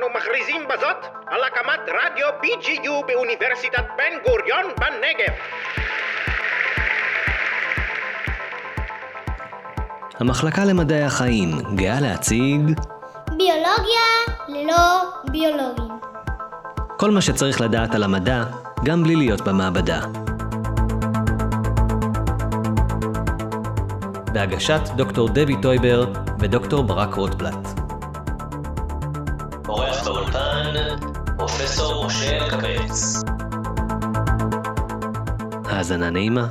אנו מכריזים בזאת על הקמת רדיו BGU באוניברסיטת בן גוריון בנגב. המחלקה למדעי החיים גאה להציג ביולוגיה ללא ביולוגים. כל מה שצריך לדעת על המדע, גם בלי להיות במעבדה. בהגשת דוקטור דבי טויבר ודוקטור ברק רוטבלט. פרופסור משה אלקבץ. האזנה נעימה.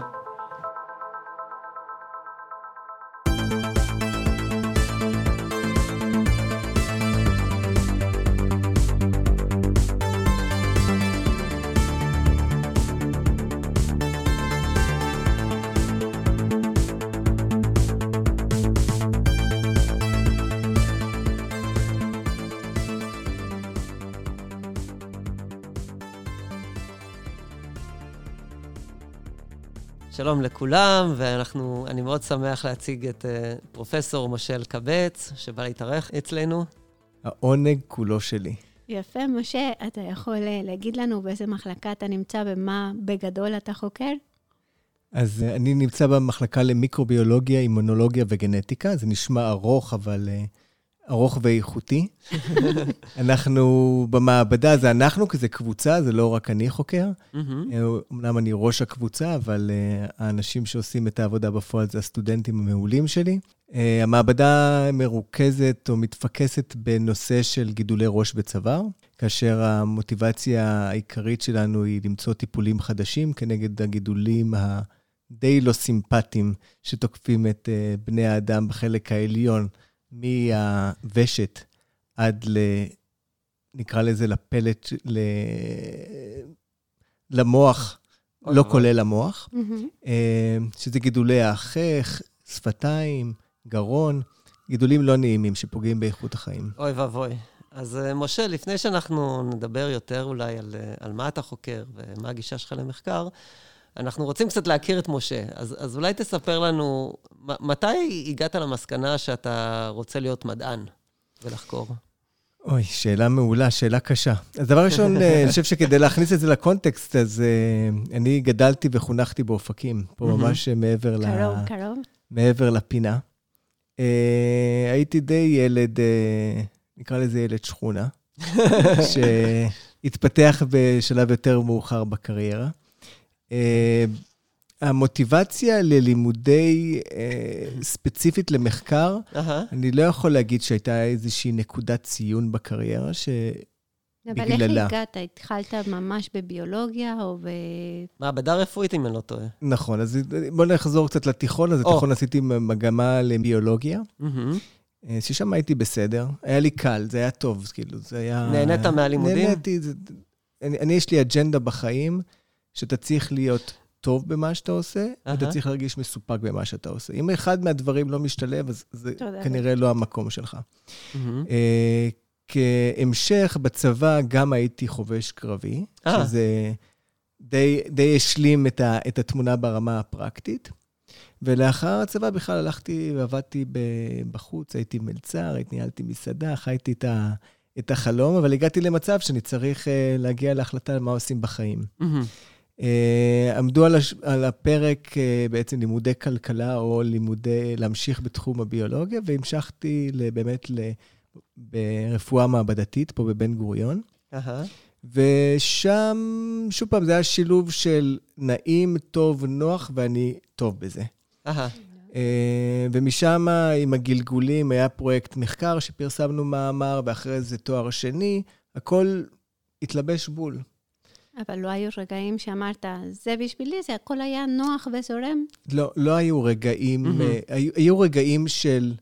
שלום לכולם, ואנחנו, אני מאוד שמח להציג את uh, פרופסור משה אלקבץ, שבא להתארח אצלנו. העונג כולו שלי. יפה, משה, אתה יכול uh, להגיד לנו באיזה מחלקה אתה נמצא ומה בגדול אתה חוקר? אז uh, אני נמצא במחלקה למיקרוביולוגיה, אימונולוגיה וגנטיקה. זה נשמע ארוך, אבל uh, ארוך ואיכותי. אנחנו במעבדה, זה אנחנו, כי זה קבוצה, זה לא רק אני חוקר. אמנם אני ראש הקבוצה, אבל uh, האנשים שעושים את העבודה בפועל זה הסטודנטים המעולים שלי. Uh, המעבדה מרוכזת או מתפקסת בנושא של גידולי ראש בצוואר, כאשר המוטיבציה העיקרית שלנו היא למצוא טיפולים חדשים כנגד הגידולים הדי לא סימפטיים שתוקפים את uh, בני האדם בחלק העליון. מהוושת עד ל... נקרא לזה לפלט, ל... למוח, לא כולל המוח, שזה גידולי החך, שפתיים, גרון, גידולים לא נעימים שפוגעים באיכות החיים. אוי ואבוי. אז משה, לפני שאנחנו נדבר יותר אולי על, על מה אתה חוקר ומה הגישה שלך למחקר, אנחנו רוצים קצת להכיר את משה, אז, אז אולי תספר לנו, מתי הגעת למסקנה שאתה רוצה להיות מדען ולחקור? אוי, שאלה מעולה, שאלה קשה. אז דבר ראשון, אני חושב שכדי להכניס את זה לקונטקסט, אז uh, אני גדלתי וחונכתי באופקים, פה ממש מעבר קרוב, ל... קרוב, קרוב. מעבר לפינה. Uh, הייתי די ילד, uh, נקרא לזה ילד שכונה, שהתפתח בשלב יותר מאוחר בקריירה. Uh, המוטיבציה ללימודי, uh, ספציפית למחקר, uh-huh. אני לא יכול להגיד שהייתה איזושהי נקודת ציון בקריירה שבגללה... אבל איך הגעת? התחלת ממש בביולוגיה או ב... מעבדה רפואית, אם אני לא טועה. נכון, אז בואו נחזור קצת לתיכון. אז בתיכון oh. עשיתי מגמה לביולוגיה. Mm-hmm. ששם הייתי בסדר, היה לי קל, זה היה טוב, כאילו, זה היה... נהנית מהלימודים? נהניתי, זה... אני, אני, יש לי אג'נדה בחיים. שאתה צריך להיות טוב במה שאתה עושה, uh-huh. ואתה צריך להרגיש מסופק במה שאתה עושה. אם אחד מהדברים לא משתלב, אז זה כנראה לא המקום שלך. Uh-huh. Uh, כהמשך, בצבא גם הייתי חובש קרבי, uh-huh. שזה די, די השלים את, ה, את התמונה ברמה הפרקטית. ולאחר הצבא בכלל הלכתי ועבדתי בחוץ, הייתי מלצר, הייתי ניהלתי מסעדה, חייתי את, ה, את החלום, אבל הגעתי למצב שאני צריך uh, להגיע להחלטה על מה עושים בחיים. Mm-hmm. Uh, עמדו על, הש... על הפרק uh, בעצם לימודי כלכלה או לימודי, להמשיך בתחום הביולוגיה, והמשכתי באמת ל... ברפואה מעבדתית פה בבן גוריון. Uh-huh. ושם, שוב פעם, זה היה שילוב של נעים, טוב, נוח, ואני טוב בזה. Uh-huh. Uh, ומשם, עם הגלגולים, היה פרויקט מחקר שפרסמנו מאמר, ואחרי זה תואר שני, הכל התלבש בול. אבל לא היו רגעים שאמרת, זה בשבילי, זה הכל היה נוח וזורם? לא, לא היו רגעים, mm-hmm. היו, היו רגעים של,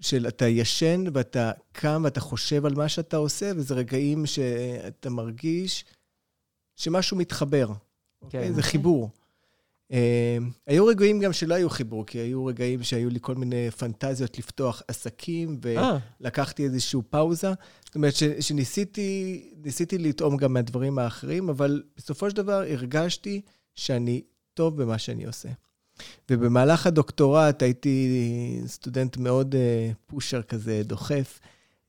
של אתה ישן ואתה קם ואתה חושב על מה שאתה עושה, וזה רגעים שאתה מרגיש שמשהו מתחבר. כן. Okay? זה חיבור. Uh, היו רגעים גם שלא היו חיבור, כי היו רגעים שהיו לי כל מיני פנטזיות לפתוח עסקים, ולקחתי איזושהי פאוזה. זאת אומרת, שניסיתי לטעום גם מהדברים האחרים, אבל בסופו של דבר הרגשתי שאני טוב במה שאני עושה. ובמהלך הדוקטורט הייתי סטודנט מאוד uh, pusher כזה, דוחף.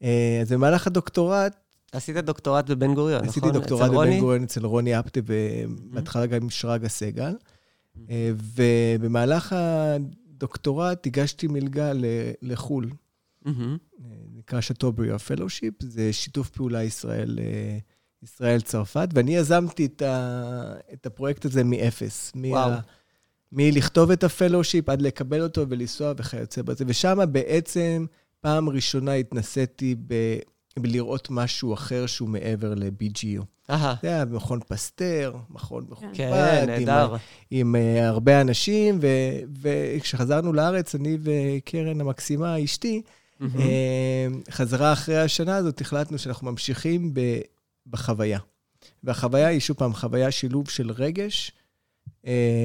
Uh, אז במהלך הדוקטורט עשית דוקטורט בבן גוריון, נכון? עשיתי דוקטורט בבן גוריון אצל רוני אפטה, ובהתחלה גם עם שרגא סגל. אה, ובמהלך הדוקטורט הגשתי מלגה לחו"ל. אה, נקרא Chateaubriand fellowship, זה שיתוף פעולה ישראל, אה, ישראל-צרפת, ואני יזמתי את, ה, את הפרויקט הזה מאפס. וואו. מה, מלכתוב את ה fellowship עד לקבל אותו ולנסוע וכיוצא בזה. ושם בעצם פעם ראשונה התנסיתי ב... בלראות משהו אחר שהוא מעבר ל-BGU. אהה. זה היה מכון פסטר, מכון מכובד. כן, נהדר. עם, עם uh, הרבה אנשים, וכשחזרנו לארץ, אני וקרן המקסימה, אשתי, mm-hmm. uh, חזרה אחרי השנה הזאת, החלטנו שאנחנו ממשיכים ב, בחוויה. והחוויה היא, שוב פעם, חוויה שילוב של רגש, אה,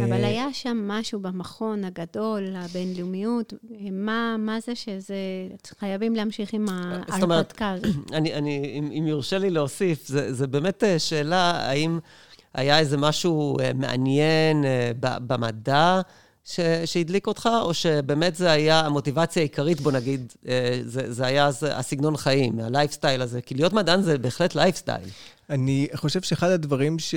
אבל היה שם משהו במכון הגדול, הבינלאומיות, מה, מה זה שזה... חייבים להמשיך עם ההרפתקה הזאת. אני, אני, אם, אם יורשה לי להוסיף, זה, זה באמת אה, שאלה, האם היה איזה משהו אה, מעניין במדע שהדליק אותך, או שבאמת זה היה המוטיבציה העיקרית, בוא נגיד, זה, זה היה זה, הסגנון חיים, הלייפסטייל הזה? כי להיות מדען זה בהחלט לייפסטייל. אני חושב שאחד הדברים ש...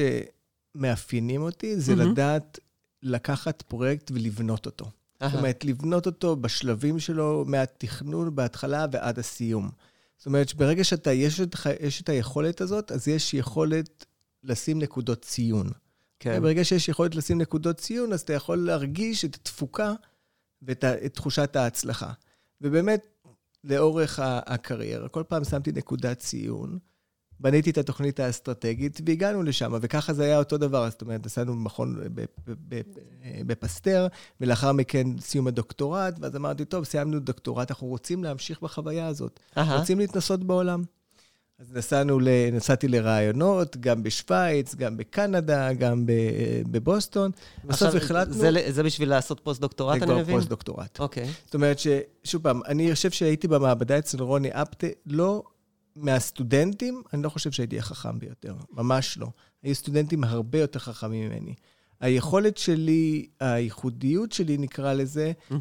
מאפיינים אותי, זה mm-hmm. לדעת לקחת פרויקט ולבנות אותו. Aha. זאת אומרת, לבנות אותו בשלבים שלו, מהתכנון בהתחלה ועד הסיום. זאת אומרת, שברגע שאתה, יש את, יש את היכולת הזאת, אז יש יכולת לשים נקודות ציון. כן. ברגע שיש יכולת לשים נקודות ציון, אז אתה יכול להרגיש את התפוקה ואת את תחושת ההצלחה. ובאמת, לאורך הקריירה, כל פעם שמתי נקודת ציון, בניתי את התוכנית האסטרטגית והגענו לשם, וככה זה היה אותו דבר. זאת אומרת, עשינו מכון בפסטר, ולאחר מכן סיום הדוקטורט, ואז אמרתי, טוב, סיימנו דוקטורט, אנחנו רוצים להמשיך בחוויה הזאת. Aha. רוצים להתנסות בעולם. אז נסענו, נסעתי לרעיונות, גם בשוויץ, גם בקנדה, גם בבוסטון. בסוף החלטנו... זה, זה בשביל לעשות פוסט-דוקטורט, אני מבין? זה כבר פוסט-דוקטורט. אוקיי. זאת אומרת ששוב פעם, אני חושב שהייתי במעבדה אצל רוני אפטה, לא מהסטודנטים, אני לא חושב שהייתי החכם ביותר, ממש לא. היו סטודנטים הרבה יותר חכמים ממני. היכולת שלי, הייחודיות שלי, נקרא לזה, mm-hmm.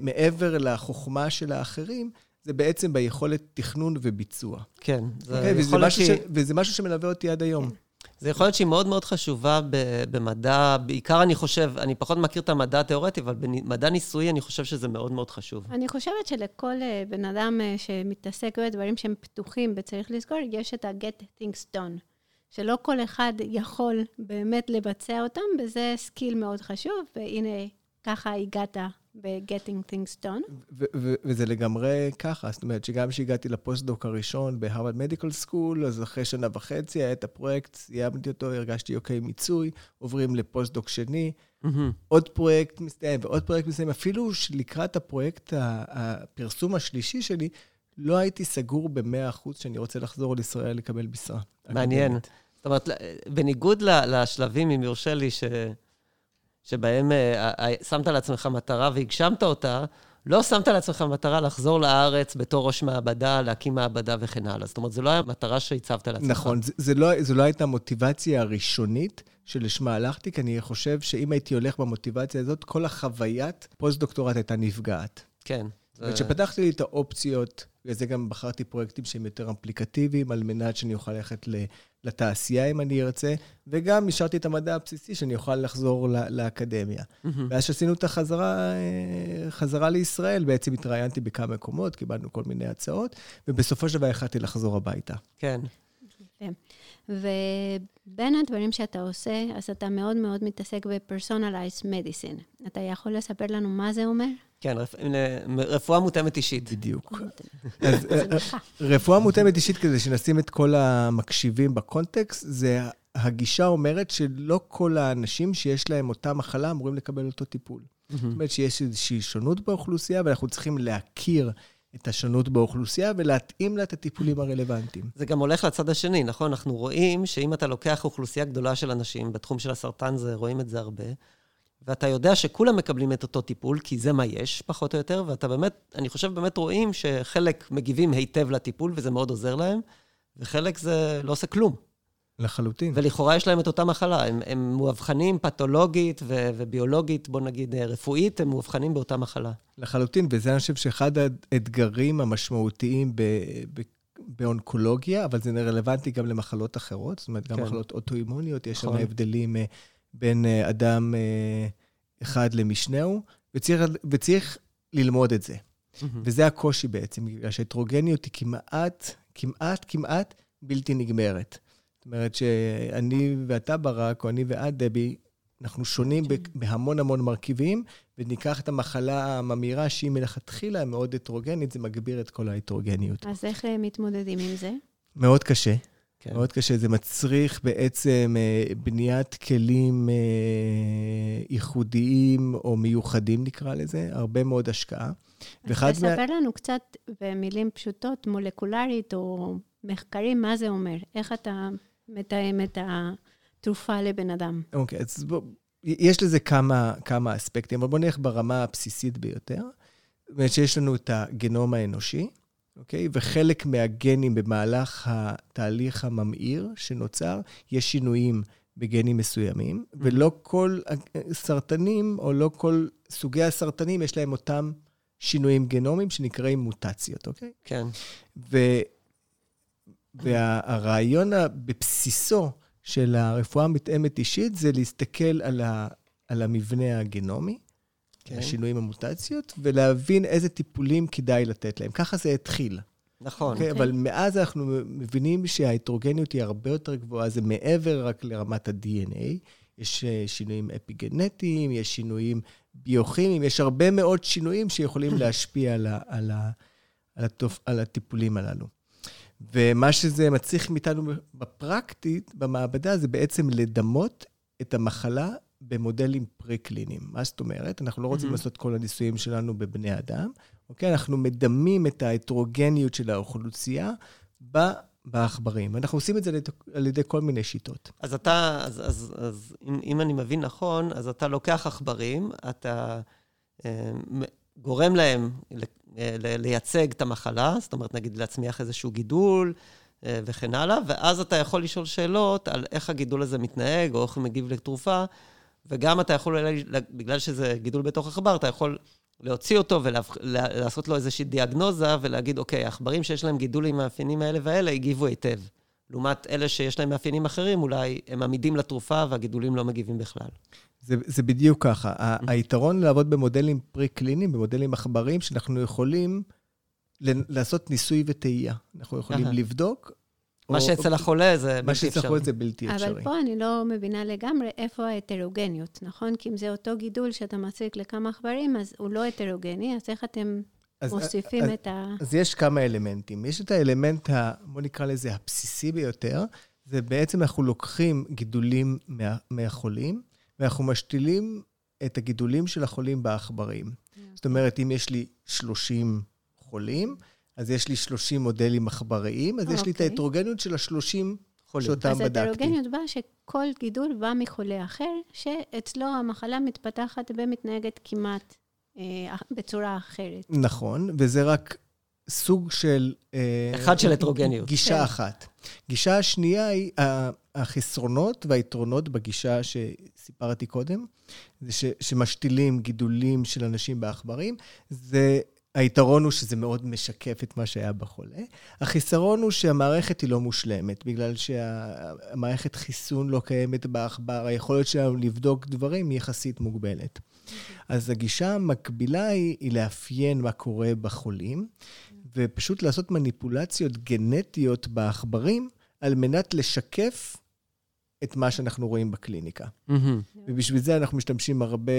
מעבר לחוכמה של האחרים, זה בעצם ביכולת תכנון וביצוע. כן, זה okay, אוקיי? וזה, משהו ש... וזה משהו שמלווה אותי עד היום. זה יכול להיות שהיא מאוד מאוד חשובה במדע, בעיקר אני חושב, אני פחות מכיר את המדע התיאורטי, אבל במדע ניסויי אני חושב שזה מאוד מאוד חשוב. אני חושבת שלכל אה, בן אדם אה, שמתעסק בדברים שהם פתוחים וצריך לזכור, יש את ה-get things done. שלא כל אחד יכול באמת לבצע אותם, וזה skill מאוד חשוב, והנה, ככה הגעת ב-Getting Things Done. וזה לגמרי ככה, זאת אומרת שגם כשהגעתי ל postdoc הראשון ב Harvard Medical School, אז אחרי שנה וחצי היה את הפרויקט, סיימתי אותו, הרגשתי אוקיי מיצוי, עוברים לפוסט-דוק שני, mm-hmm. עוד פרויקט מסתיים ועוד פרויקט מסתיים, אפילו שלקראת הפרויקט, הפרסום השלישי שלי, לא הייתי סגור ב-100% שאני רוצה לחזור לישראל לקבל משרה. מעניין. זאת אומרת, בניגוד לשלבים, אם יורשה לי, ש... שבהם אה, אה, שמת לעצמך מטרה והגשמת אותה, לא שמת לעצמך מטרה לחזור לארץ בתור ראש מעבדה, להקים מעבדה וכן הלאה. זאת אומרת, זו לא הייתה מטרה שהצבת לעצמך. נכון, זו לא, לא הייתה המוטיבציה הראשונית שלשמה הלכתי, כי אני חושב שאם הייתי הולך במוטיבציה הזאת, כל החוויית פוסט-דוקטורט הייתה נפגעת. כן. וכשפתחתי לי את האופציות, וזה גם בחרתי פרויקטים שהם יותר אפליקטיביים, על מנת שאני אוכל ללכת לתעשייה אם אני ארצה, וגם השארתי את המדע הבסיסי, שאני אוכל לחזור לאקדמיה. Mm-hmm. ואז כשעשינו את החזרה אה, חזרה לישראל, בעצם התראיינתי בכמה מקומות, קיבלנו כל מיני הצעות, ובסופו של דבר החלטתי לחזור הביתה. כן. כן. ובין הדברים שאתה עושה, אז אתה מאוד מאוד מתעסק ב-personalized medicine. אתה יכול לספר לנו מה זה אומר? כן, רפואה מותאמת אישית. בדיוק. אז אה, אה, רפואה מותאמת אישית, כדי שנשים את כל המקשיבים בקונטקסט, זה הגישה אומרת שלא כל האנשים שיש להם אותה מחלה אמורים לקבל אותו טיפול. זאת אומרת שיש איזושהי שונות באוכלוסייה, ואנחנו צריכים להכיר את השונות באוכלוסייה ולהתאים לה את הטיפולים הרלוונטיים. זה גם הולך לצד השני, נכון? אנחנו רואים שאם אתה לוקח אוכלוסייה גדולה של אנשים, בתחום של הסרטן זה, רואים את זה הרבה, ואתה יודע שכולם מקבלים את אותו טיפול, כי זה מה יש, פחות או יותר, ואתה באמת, אני חושב באמת רואים שחלק מגיבים היטב לטיפול, וזה מאוד עוזר להם, וחלק זה לא עושה כלום. לחלוטין. ולכאורה יש להם את אותה מחלה. הם, הם מאובחנים פתולוגית ו- וביולוגית, בוא נגיד אה, רפואית, הם מאובחנים באותה מחלה. לחלוטין, וזה אני חושב שאחד האתגרים המשמעותיים ב- באונקולוגיה, אבל זה רלוונטי גם למחלות אחרות, זאת אומרת, גם כן. מחלות אוטואימוניות, יש שם נכון. הבדלים אה, בין אה, אדם אחד למשנהו, וצריך, וצריך ללמוד את זה. Mm-hmm. וזה הקושי בעצם, בגלל שההטרוגניות היא כמעט, כמעט, כמעט בלתי נגמרת. זאת אומרת שאני ואתה, ברק, או אני ואת, דבי, אנחנו שונים. בהמון המון מרכיבים, וניקח את המחלה הממאירה, שהיא מלכתחילה מאוד הטרוגנית, זה מגביר את כל ההטרוגניות. אז איך אה, מתמודדים עם זה? מאוד קשה. כן. מאוד קשה. זה מצריך בעצם אה, בניית כלים אה, ייחודיים או מיוחדים, נקרא לזה, הרבה מאוד השקעה. אז תספר מה... לנו קצת במילים פשוטות, מולקולרית או מחקרים, מה זה אומר? איך אתה מתאם את התרופה לבן אדם? אוקיי, אז בוא, יש לזה כמה, כמה אספקטים, אבל בואו נלך ברמה הבסיסית ביותר. זאת אומרת שיש לנו את הגנום האנושי, אוקיי? וחלק מהגנים במהלך התהליך הממאיר שנוצר, יש שינויים בגנים מסוימים, mm-hmm. ולא כל סרטנים, או לא כל סוגי הסרטנים, יש להם אותם שינויים גנומיים שנקראים מוטציות, אוקיי? כן. ו... והרעיון בבסיסו של הרפואה המתאמת אישית זה להסתכל על, ה... על המבנה הגנומי, כן. השינויים המוטציות, ולהבין איזה טיפולים כדאי לתת להם. ככה זה התחיל. נכון. Okay, okay. אבל מאז אנחנו מבינים שההטרוגניות היא הרבה יותר גבוהה, זה מעבר רק לרמת ה-DNA. יש אה, שינויים אפיגנטיים, יש שינויים ביוכימיים, יש הרבה מאוד שינויים שיכולים להשפיע על, ה, על, ה, על, התופ, על הטיפולים הללו. ומה שזה מצריך מאיתנו בפרקטית, במעבדה, זה בעצם לדמות את המחלה במודלים פרה-קליניים. מה זאת אומרת? אנחנו לא רוצים mm-hmm. לעשות כל הניסויים שלנו בבני אדם, אוקיי? אנחנו מדמים את ההטרוגניות של האוכלוסייה בעכברים. אנחנו עושים את זה על ידי כל מיני שיטות. אז אתה, אז, אז, אז אם, אם אני מבין נכון, אז אתה לוקח עכברים, אתה אה, גורם להם ל, אה, לייצג את המחלה, זאת אומרת, נגיד להצמיח איזשהו גידול אה, וכן הלאה, ואז אתה יכול לשאול שאלות על איך הגידול הזה מתנהג, או איך הוא מגיב לתרופה, וגם אתה יכול, בגלל שזה גידול בתוך עכבר, אתה יכול להוציא אותו ולעשות לו איזושהי דיאגנוזה ולהגיד, אוקיי, העכברים שיש להם גידול עם מאפיינים האלה והאלה הגיבו היטב. לעומת אלה שיש להם מאפיינים אחרים, אולי הם עמידים לתרופה והגידולים לא מגיבים בכלל. זה, זה בדיוק ככה. היתרון לעבוד במודלים פרה-קליניים, במודלים עכברים, שאנחנו יכולים לעשות ניסוי וטעייה. אנחנו יכולים לבדוק מה שאצל החולה זה בלתי אפשרי. מה שאצל החולה זה בלתי אפשרי. אבל פה אני לא מבינה לגמרי איפה ההטרוגניות, נכון? כי אם זה אותו גידול שאתה מציג לכמה עכברים, אז הוא לא הטרוגני, אז איך אתם אז, מוסיפים אז, את ה... אז יש כמה אלמנטים. יש את האלמנט, ה, בוא נקרא לזה הבסיסי ביותר, זה בעצם אנחנו לוקחים גידולים מה, מהחולים, ואנחנו משתילים את הגידולים של החולים בעכברים. זאת אומרת, אם יש לי 30 חולים, אז יש לי 30 מודלים עכבריים, אז יש לי את אוקיי. ההטרוגניות של ה-30 חולים שאותם בדקתי. אז ההטרוגניות באה שכל גידול בא מחולה אחר, שאצלו המחלה מתפתחת ומתנהגת כמעט אה, בצורה אחרת. נכון, וזה רק סוג של... אה, אחד של הטרוגניות. גישה כן. אחת. גישה השנייה היא החסרונות והיתרונות בגישה שסיפרתי קודם, זה ש, שמשתילים גידולים של אנשים בעכברים, זה היתרון הוא שזה מאוד משקף את מה שהיה בחולה. החיסרון הוא שהמערכת היא לא מושלמת, בגלל שהמערכת חיסון לא קיימת בעכבר, היכולת שלנו לבדוק דברים היא יחסית מוגבלת. אז הגישה המקבילה היא, היא לאפיין מה קורה בחולים, ופשוט לעשות מניפולציות גנטיות בעכברים, על מנת לשקף את מה שאנחנו רואים בקליניקה. Mm-hmm. ובשביל זה אנחנו משתמשים הרבה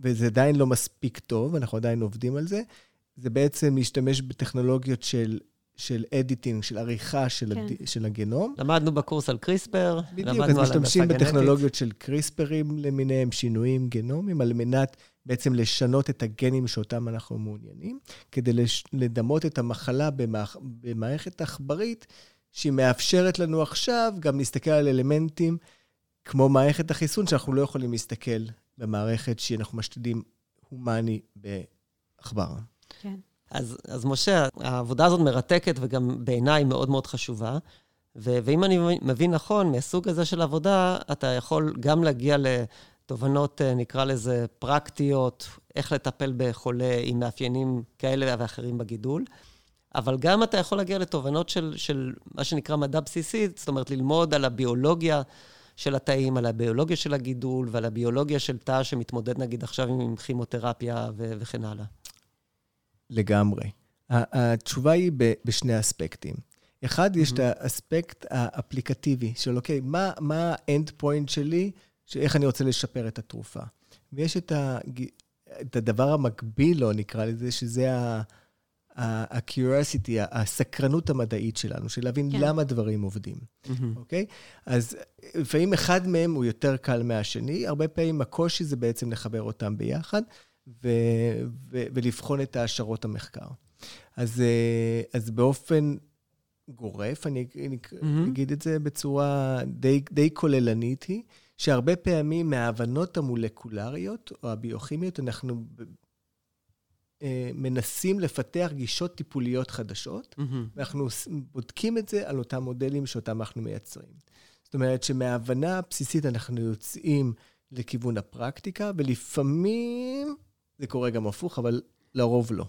וזה עדיין לא מספיק טוב, אנחנו עדיין עובדים על זה, זה בעצם להשתמש בטכנולוגיות של, של אדיטינג, של עריכה של, כן. הד... של הגנום. למדנו בקורס על קריספר, בדיוק, אז משתמשים בטכנולוגיות של קריספרים למיניהם, שינויים גנומיים, על מנת בעצם לשנות את הגנים שאותם אנחנו מעוניינים, כדי לש... לדמות את המחלה במערכ... במערכת עכברית, שהיא מאפשרת לנו עכשיו גם להסתכל על אלמנטים כמו מערכת החיסון, שאנחנו לא יכולים להסתכל במערכת שאנחנו משתידים הומני בעכבר. כן. אז, אז משה, העבודה הזאת מרתקת וגם בעיניי מאוד מאוד חשובה. ו- ואם אני מבין נכון, מהסוג הזה של עבודה, אתה יכול גם להגיע לתובנות, אה, נקרא לזה, פרקטיות, איך לטפל בחולה עם מאפיינים כאלה ואחרים בגידול, אבל גם אתה יכול להגיע לתובנות של, של מה שנקרא מדע בסיסי, זאת אומרת, ללמוד על הביולוגיה של התאים, על הביולוגיה של הגידול ועל הביולוגיה של תא שמתמודד נגיד עכשיו עם כימותרפיה ו- וכן הלאה. לגמרי. התשובה היא בשני אספקטים. אחד, יש את האספקט האפליקטיבי של, אוקיי, מה, מה האנד פוינט שלי, איך אני רוצה לשפר את התרופה. ויש את, ה, את הדבר המקביל לו, נקרא לזה, שזה ה-curiosity, הסקרנות המדעית שלנו, של להבין כן. למה דברים עובדים, אוקיי? אז לפעמים אחד מהם הוא יותר קל מהשני, הרבה פעמים הקושי זה בעצם לחבר אותם ביחד ו- ו- ולבחון את העשרות המחקר. אז, אה, אז באופן גורף, אני, אני mm-hmm. אגיד את זה בצורה די, די כוללנית, היא שהרבה פעמים מההבנות המולקולריות או הביוכימיות, אנחנו מנסים לפתח גישות טיפוליות חדשות, mm-hmm. ואנחנו בודקים את זה על אותם מודלים שאותם אנחנו מייצרים. זאת אומרת שמההבנה הבסיסית אנחנו יוצאים לכיוון הפרקטיקה, ולפעמים זה קורה גם הפוך, אבל לרוב לא.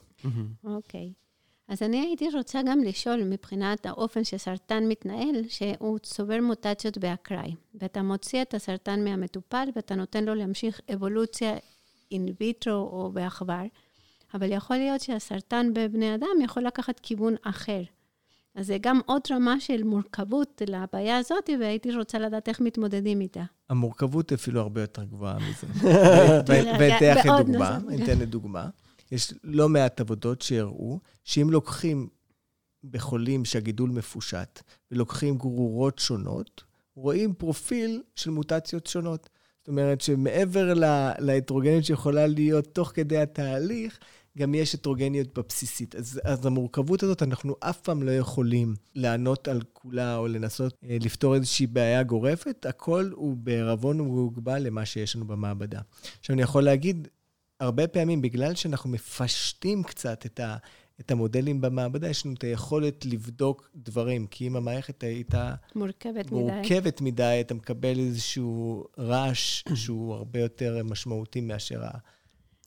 אוקיי. Mm-hmm. Okay. אז אני הייתי רוצה גם לשאול, מבחינת האופן שסרטן מתנהל, שהוא צובר מוטציות באקראי, ואתה מוציא את הסרטן מהמטופל ואתה נותן לו להמשיך אבולוציה אין ויטרו או בעכבר, אבל יכול להיות שהסרטן בבני אדם יכול לקחת כיוון אחר. אז זה גם עוד רמה של מורכבות לבעיה הזאת, והייתי רוצה לדעת איך מתמודדים איתה. המורכבות אפילו הרבה יותר גבוהה מזה. ואתן לך דוגמה, אתן לדוגמה. יש לא מעט עבודות שהראו שאם לוקחים בחולים שהגידול מפושט ולוקחים גרורות שונות, רואים פרופיל של מוטציות שונות. זאת אומרת שמעבר להטרוגניות שיכולה להיות תוך כדי התהליך, גם יש הטרוגניות בבסיסית. אז, אז המורכבות הזאת, אנחנו אף פעם לא יכולים לענות על כולה או לנסות אה, לפתור איזושהי בעיה גורפת. הכל הוא בערבון ומוגבל למה שיש לנו במעבדה. עכשיו, אני יכול להגיד, הרבה פעמים, בגלל שאנחנו מפשטים קצת את, ה, את המודלים במעבדה, יש לנו את היכולת לבדוק דברים, כי אם המערכת הייתה... מורכבת, מורכבת מדי. מדי, אתה מקבל איזשהו רעש שהוא הרבה יותר משמעותי מאשר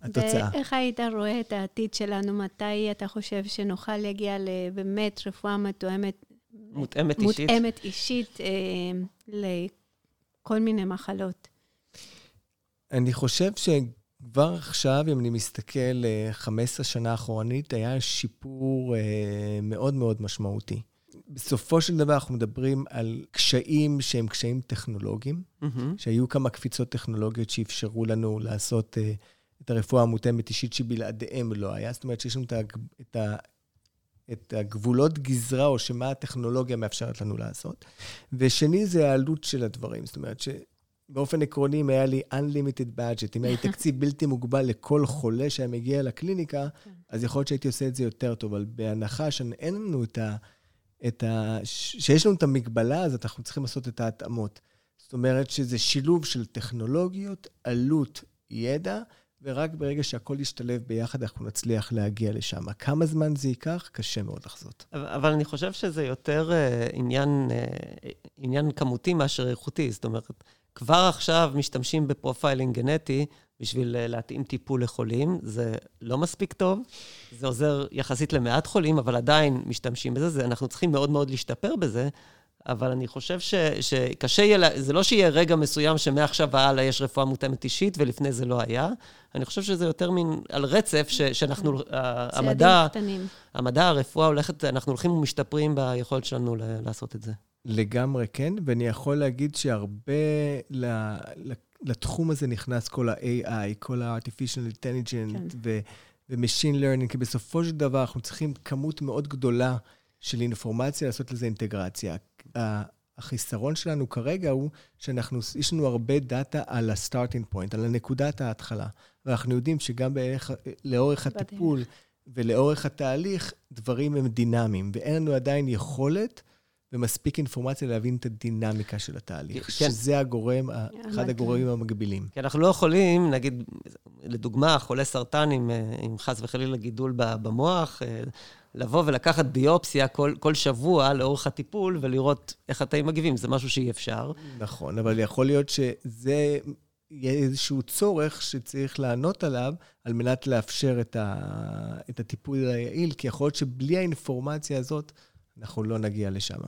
התוצאה. ואיך היית רואה את העתיד שלנו? מתי אתה חושב שנוכל להגיע לבאמת רפואה מתואמת... מותאמת אישית. מותאמת אישית אה, לכל מיני מחלות. אני חושב ש... כבר עכשיו, אם אני מסתכל 15 אה, שנה אחורנית, היה שיפור אה, מאוד מאוד משמעותי. בסופו של דבר אנחנו מדברים על קשיים שהם קשיים טכנולוגיים, mm-hmm. שהיו כמה קפיצות טכנולוגיות שאפשרו לנו לעשות uh, את הרפואה המותאמת אישית שבלעדיהם לא היה. זאת אומרת שיש לנו את, הג... את, ה... את הגבולות גזרה, או שמה הטכנולוגיה מאפשרת לנו לעשות. ושני, זה העלות של הדברים. זאת אומרת, ש... באופן עקרוני, אם היה לי unlimited budget, אם היה לי תקציב בלתי מוגבל לכל חולה שהיה מגיע לקליניקה. אז יכול להיות שהייתי עושה את זה יותר טוב. אבל בהנחה שאין לנו את ה... את ה... שיש לנו את המגבלה, אז אנחנו צריכים לעשות את ההתאמות. זאת אומרת שזה שילוב של טכנולוגיות, עלות, ידע, ורק ברגע שהכל ישתלב ביחד, אנחנו נצליח להגיע לשם. כמה זמן זה ייקח? קשה מאוד לחזות. אבל, אבל אני חושב שזה יותר uh, עניין, uh, עניין כמותי מאשר איכותי. זאת אומרת, כבר עכשיו משתמשים ב profiling גנטי בשביל אה, להתאים טיפול לחולים. זה לא מספיק טוב, זה עוזר יחסית למעט חולים, אבל עדיין משתמשים בזה. זה, אנחנו צריכים מאוד מאוד להשתפר בזה, אבל אני חושב ש, שקשה יהיה, זה לא שיהיה רגע מסוים שמעכשיו והלאה יש רפואה מותאמת אישית, ולפני זה לא היה. אני חושב שזה יותר מין על רצף, ש, שאנחנו, המדע, המדע, הרפואה הולכת, אנחנו הולכים ומשתפרים ביכולת שלנו לעשות את זה. לגמרי כן, ואני יכול להגיד שהרבה לתחום הזה נכנס כל ה-AI, כל ה-artificial intelligence כן. ו-machine learning, כי בסופו של דבר אנחנו צריכים כמות מאוד גדולה של אינפורמציה לעשות לזה אינטגרציה. החיסרון שלנו כרגע הוא שאנחנו, יש לנו הרבה דאטה על ה-starting point, על הנקודת ההתחלה. ואנחנו יודעים שגם בערך, לאורך הטיפול ולאורך התהליך, דברים הם דינמיים, ואין לנו עדיין יכולת ומספיק אינפורמציה להבין את הדינמיקה של התהליך, כן. שזה הגורם, אחד הגורמים המקבילים. כי אנחנו לא יכולים, נגיד, לדוגמה, חולה סרטן עם, עם חס וחלילה גידול במוח, אה, לבוא ולקחת ביופסיה כל, כל שבוע לאורך הטיפול ולראות איך התאים מגיבים, זה משהו שאי אפשר. נכון, אבל יכול להיות שזה יהיה איזשהו צורך שצריך לענות עליו על מנת לאפשר את, ה, את הטיפול היעיל, כי יכול להיות שבלי האינפורמציה הזאת, אנחנו לא נגיע לשם.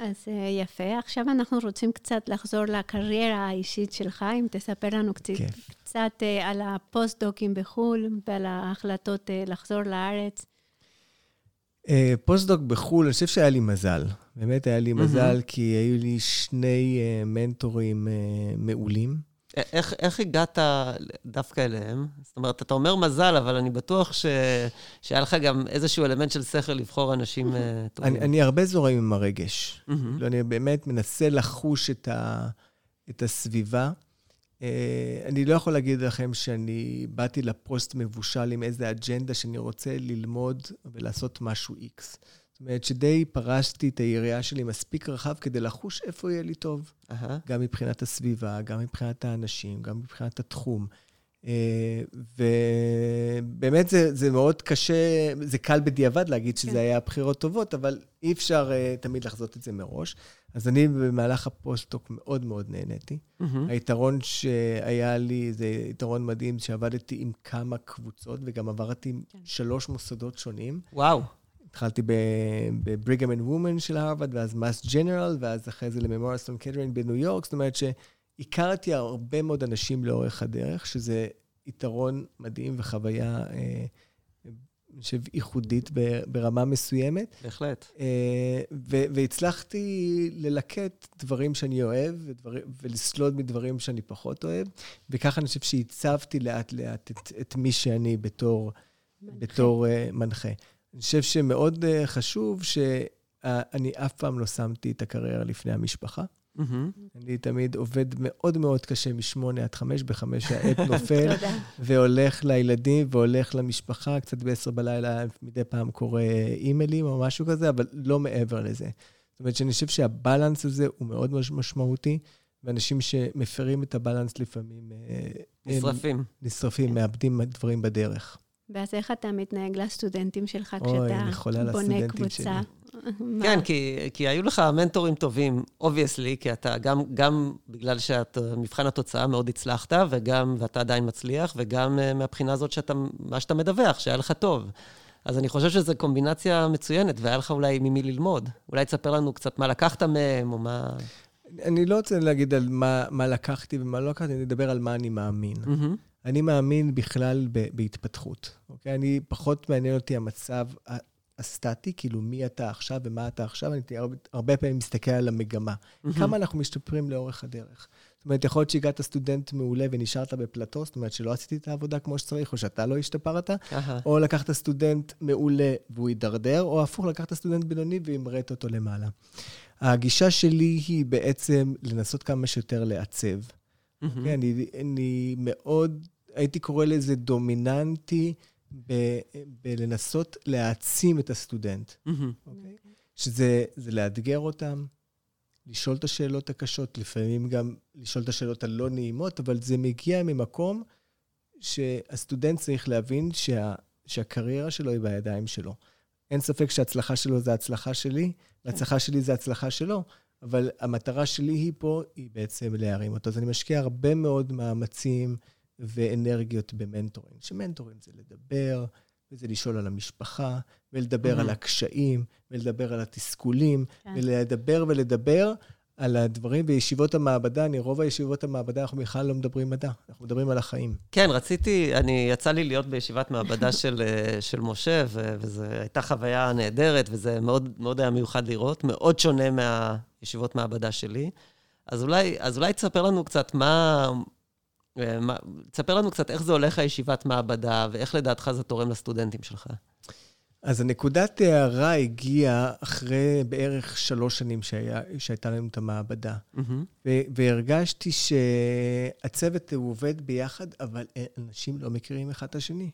אז אה, יפה. עכשיו אנחנו רוצים קצת לחזור לקריירה האישית שלך, אם תספר לנו קצת, קצת אה, על הפוסט-דוקים בחו"ל ועל ההחלטות אה, לחזור לארץ. postdoc בחו"ל, אני חושב שהיה לי מזל. באמת היה לי מזל. כי היו לי שני מנטורים מעולים. איך, איך הגעת דווקא אליהם? זאת אומרת, אתה אומר מזל, אבל אני בטוח ש... שהיה לך גם איזשהו אלמנט של שכל לבחור אנשים אה, טובים. אני, אני הרבה זורם עם הרגש. Mm-hmm. אני באמת מנסה לחוש את, ה... את הסביבה. אה, אני לא יכול להגיד לכם שאני באתי לפוסט מבושל עם איזה אג'נדה שאני רוצה ללמוד ולעשות משהו איקס. זאת אומרת שדי פרשתי את היריעה שלי מספיק רחב כדי לחוש איפה יהיה לי טוב. Uh-huh. גם מבחינת הסביבה, גם מבחינת האנשים, גם מבחינת התחום. אה, ובאמת זה, זה מאוד קשה, זה קל בדיעבד להגיד שזה כן. היה בחירות טובות, אבל אי אפשר uh, תמיד לחזות את זה מראש. אז אני במהלך ה postdoc מאוד מאוד נהניתי. Mm-hmm. היתרון שהיה לי, זה יתרון מדהים, שעבדתי עם כמה קבוצות, וגם עברתי כן. שלוש מוסדות שונים. וואו. התחלתי ב Brigham and Women של הרווארד, ואז Mass General, ואז אחרי זה ל Memorial Sloan Kettering בניו יורק. זאת אומרת שהכרתי הרבה מאוד אנשים לאורך הדרך, שזה יתרון מדהים וחוויה, אה, אני חושב, ייחודית ברמה מסוימת. בהחלט. אה, והצלחתי ללקט דברים שאני אוהב ודבר, ולסלוד מדברים שאני פחות אוהב, וככה אני חושב שהצבתי לאט-לאט את, את מי שאני בתור מנחה. בתור uh, מנחה. אני חושב שמאוד אה, חשוב שאני אף פעם לא שמתי את הקריירה לפני המשפחה. Mm-hmm. אני תמיד עובד מאוד מאוד קשה משמונה עד חמש, בחמש העט נופל, והולך לילדים והולך למשפחה, קצת בעשר בלילה מדי פעם קורא אימיילים או משהו כזה, אבל לא מעבר לזה. זאת אומרת שאני חושב שהבלנס הזה הוא מאוד משמעותי, ואנשים שמפרים את הבלנס לפעמים... אה, נשרפים. נשרפים, מאבדים דברים בדרך. ואז איך אתה מתנהג לסטודנטים שלך כשאתה בונה קבוצה? כן, כי, כי היו לך מנטורים טובים, obviously, כי אתה גם, גם בגלל שמבחן התוצאה מאוד הצלחת, וגם, ואתה עדיין מצליח, וגם uh, מהבחינה הזאת שאתה, מה שאתה מדווח, שהיה לך טוב. אז אני חושב שזו קומבינציה מצוינת, והיה לך אולי ממי ללמוד. אולי תספר לנו קצת מה לקחת מהם, או מה... אני לא רוצה להגיד על מה, מה לקחתי ומה לא לקחתי, אני אדבר על מה אני מאמין. Mm-hmm. אני מאמין בכלל ב- בהתפתחות, אוקיי? אני, פחות מעניין אותי המצב הסטטי, כאילו מי אתה עכשיו ומה אתה עכשיו, אני הרבה, הרבה פעמים מסתכל על המגמה. Mm-hmm. כמה אנחנו משתפרים לאורך הדרך. זאת אומרת, יכול להיות שהגעת סטודנט מעולה ונשארת בפלטו, זאת אומרת שלא עשיתי את העבודה כמו שצריך, או שאתה לא השתפרת, uh-huh. או לקחת סטודנט מעולה והוא הידרדר, או הפוך, לקחת סטודנט בינוני והמראת אותו למעלה. הגישה שלי היא בעצם לנסות כמה שיותר לעצב. Mm-hmm. Okay, כן, אני, אני מאוד, הייתי קורא לזה דומיננטי ב, בלנסות להעצים את הסטודנט. Mm-hmm. Okay? אוקיי? שזה לאתגר אותם, לשאול את השאלות הקשות, לפעמים גם לשאול את השאלות הלא נעימות, אבל זה מגיע ממקום שהסטודנט צריך להבין שה, שהקריירה שלו היא בידיים שלו. אין ספק שההצלחה שלו זה ההצלחה שלי, וההצלחה שלי זה ההצלחה שלו, אבל המטרה שלי היא פה, היא בעצם להרים אותו. אז אני משקיע הרבה מאוד מאמצים ואנרגיות במנטורים. שמנטורים זה לדבר, וזה לשאול על המשפחה, ולדבר mm-hmm. על הקשיים, ולדבר על התסכולים, כן. ולדבר ולדבר על הדברים. בישיבות המעבדה, אני, רוב הישיבות המעבדה, אנחנו בכלל לא מדברים מדע, אנחנו מדברים על החיים. כן, רציתי, אני, יצא לי להיות בישיבת מעבדה של, אה, של משה, וזו הייתה חוויה נהדרת, וזה מאוד, מאוד היה מיוחד לראות, מאוד שונה מהישיבות מעבדה שלי. אז אולי, אז אולי תספר לנו קצת מה... אה, מה, תספר לנו קצת איך זה הולך הישיבת מעבדה, ואיך לדעתך זה תורם לסטודנטים שלך. אז הנקודת הערה הגיעה אחרי בערך שלוש שנים שהיה, שהייתה לנו את המעבדה. Mm-hmm. ו- והרגשתי שהצוות הוא עובד ביחד, אבל אנשים לא מכירים אחד את השני.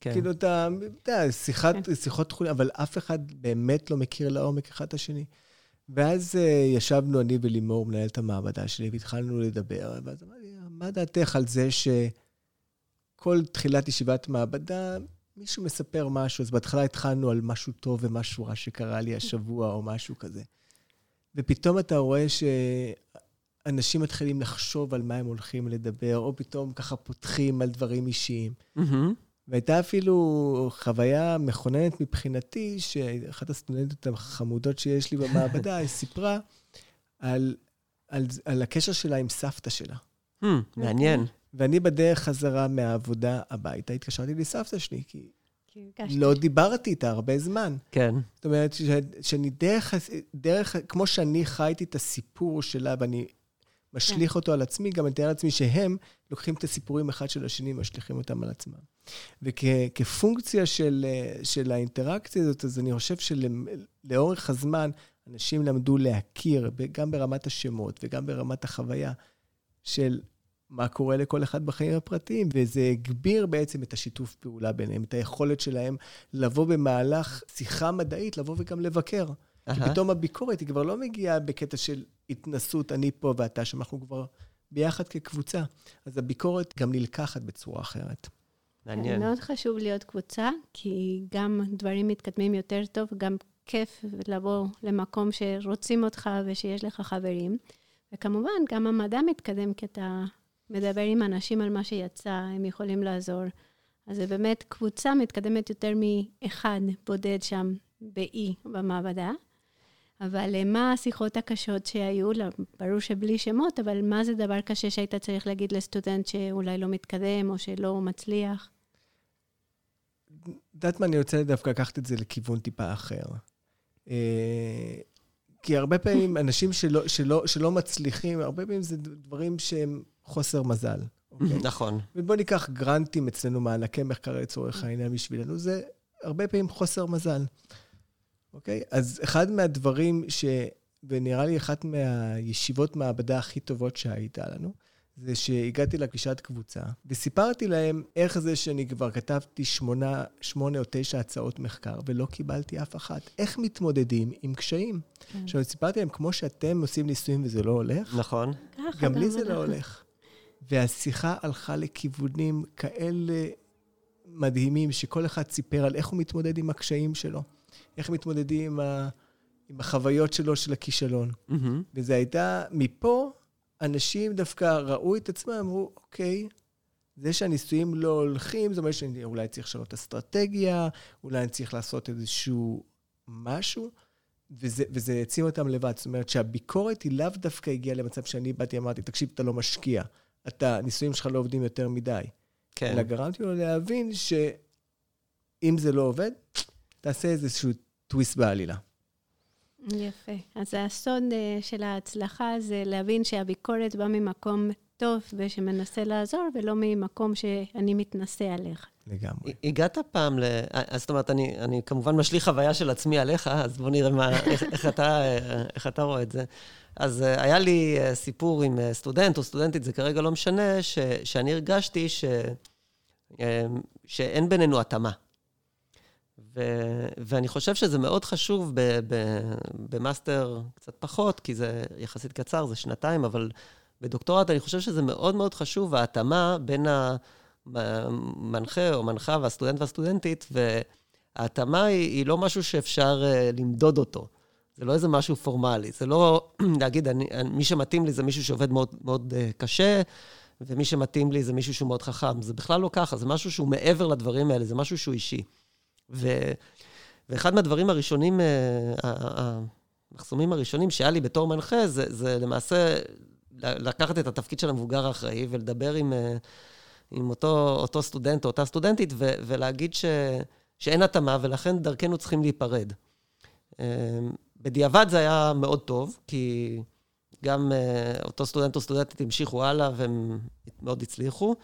כן. כאילו, אתה יודע, שיחת, כן. שיחות תכולים, אבל אף אחד באמת לא מכיר לעומק אחד את השני. ואז uh, ישבנו אני ולימור, מנהלת המעבדה שלי, והתחלנו לדבר, ואז אמרתי, מה דעתך על זה שכל תחילת ישיבת מעבדה, מישהו מספר משהו, אז בהתחלה התחלנו על משהו טוב ומשהו רע שקרה לי השבוע או משהו כזה. ופתאום אתה רואה אנשים מתחילים לחשוב על מה הם הולכים לדבר, או פתאום ככה פותחים על דברים אישיים. Mm-hmm. והייתה אפילו חוויה מכוננת מבחינתי, שאחת הסטודנטיות החמודות שיש לי במעבדה, היא סיפרה על, על, על הקשר שלה עם סבתא שלה. Hmm, מעניין. ואני בדרך חזרה מהעבודה הביתה, התקשרתי לסבתא שלי, כי לא דיברתי איתה הרבה זמן. כן. זאת אומרת, שאני דרך, דרך, כמו שאני חייתי את הסיפור שלה, ואני משליך כן. אותו על עצמי, גם אני מתאר לעצמי שהם לוקחים את הסיפורים אחד של השני, משליכים אותם על עצמם. וכפונקציה של, של האינטראקציה הזאת, אז אני חושב שלאורך הזמן, אנשים למדו להכיר, גם ברמת השמות וגם ברמת החוויה של מה קורה לכל אחד בחיים הפרטיים, וזה הגביר בעצם את השיתוף פעולה ביניהם, את היכולת שלהם לבוא במהלך שיחה מדעית, לבוא וגם לבקר. כי פתאום הביקורת היא כבר לא מגיעה בקטע של התנסות, אני פה ואתה שם, אנחנו כבר ביחד כקבוצה. אז הביקורת גם נלקחת בצורה אחרת. מעניין. מאוד חשוב להיות קבוצה, כי גם דברים מתקדמים יותר טוב, גם כיף לבוא למקום שרוצים אותך ושיש לך חברים. וכמובן, גם המדע מתקדם, כי אתה מדבר עם אנשים על מה שיצא, הם יכולים לעזור. אז זה באמת קבוצה מתקדמת יותר מאחד בודד שם באי במעבדה. אבל אה, מה השיחות הקשות שהיו? ברור שבלי שמות, אבל מה זה דבר קשה שהיית צריך להגיד לסטודנט שאולי לא מתקדם או שלא מצליח? יודעת מה, אני רוצה דווקא לקחת את זה לכיוון טיפה אחר. אה, כי הרבה פעמים אנשים שלא, שלא, שלא מצליחים, הרבה פעמים זה דברים שהם חוסר מזל. אוקיי? נכון. ובואו ניקח גרנטים אצלנו, מענקי מחקר לצורך העניין בשבילנו, זה הרבה פעמים חוסר מזל. אוקיי? אז אחד מהדברים ש... ונראה לי אחת מהישיבות מעבדה הכי טובות שהייתה לנו, זה שהגעתי לפגישת קבוצה, וסיפרתי להם איך זה שאני כבר כתבתי שמונה, שמונה או תשע הצעות מחקר, ולא קיבלתי אף אחת. איך מתמודדים עם קשיים? כן. עכשיו, סיפרתי להם, כמו שאתם עושים ניסויים וזה לא הולך, נכון. גם לי זה לא הולך. והשיחה הלכה לכיוונים כאלה מדהימים, שכל אחד סיפר על איך הוא מתמודד עם הקשיים שלו, איך מתמודדים עם, ה... עם החוויות שלו של הכישלון. Mm-hmm. וזה הייתה, מפה אנשים דווקא ראו את עצמם, אמרו, אוקיי, זה שהניסויים לא הולכים, זאת אומרת שאני אולי צריך לשנות אסטרטגיה, אולי אני צריך לעשות איזשהו משהו, וזה, וזה העצים אותם לבד. זאת אומרת שהביקורת היא לאו דווקא הגיעה למצב שאני באתי, אמרתי, תקשיב, אתה לא משקיע. אתה, הניסויים שלך לא עובדים יותר מדי. כן. אלא גרמתי לו להבין שאם זה לא עובד, תעשה איזשהו טוויסט בעלילה. יפה. אז הסוד אה, של ההצלחה זה להבין שהביקורת באה ממקום טוב ושמנסה לעזור, ולא ממקום שאני מתנשא עליך. לגמרי. הגעת פעם ל... אה, זאת אומרת, אני, אני כמובן משליך חוויה של עצמי עליך, אז בוא נראה מה, איך, איך, אתה, איך אתה רואה את זה. אז uh, היה לי סיפור עם סטודנט או סטודנטית, זה כרגע לא משנה, ש, שאני הרגשתי ש, uh, שאין בינינו התאמה. ו, ואני חושב שזה מאוד חשוב ב, ב, במאסטר קצת פחות, כי זה יחסית קצר, זה שנתיים, אבל בדוקטורט אני חושב שזה מאוד מאוד חשוב, ההתאמה בין המנחה או מנחה והסטודנט והסטודנטית, וההתאמה היא, היא לא משהו שאפשר uh, למדוד אותו. זה לא איזה משהו פורמלי. זה לא להגיד, אני, מי שמתאים לי זה מישהו שעובד מאוד, מאוד uh, קשה, ומי שמתאים לי זה מישהו שהוא מאוד חכם. זה בכלל לא ככה, זה משהו שהוא מעבר לדברים האלה, זה משהו שהוא אישי. ו, ואחד מהדברים הראשונים, uh, המחסומים הראשונים שהיה לי בתור מנחה, זה, זה למעשה לקחת את התפקיד של המבוגר האחראי ולדבר עם, uh, עם אותו, אותו סטודנט או אותה סטודנטית, ו, ולהגיד ש, שאין התאמה, ולכן דרכנו צריכים להיפרד. בדיעבד זה היה מאוד טוב, כי גם אותו סטודנט או סטודנטית המשיכו הלאה והם מאוד הצליחו.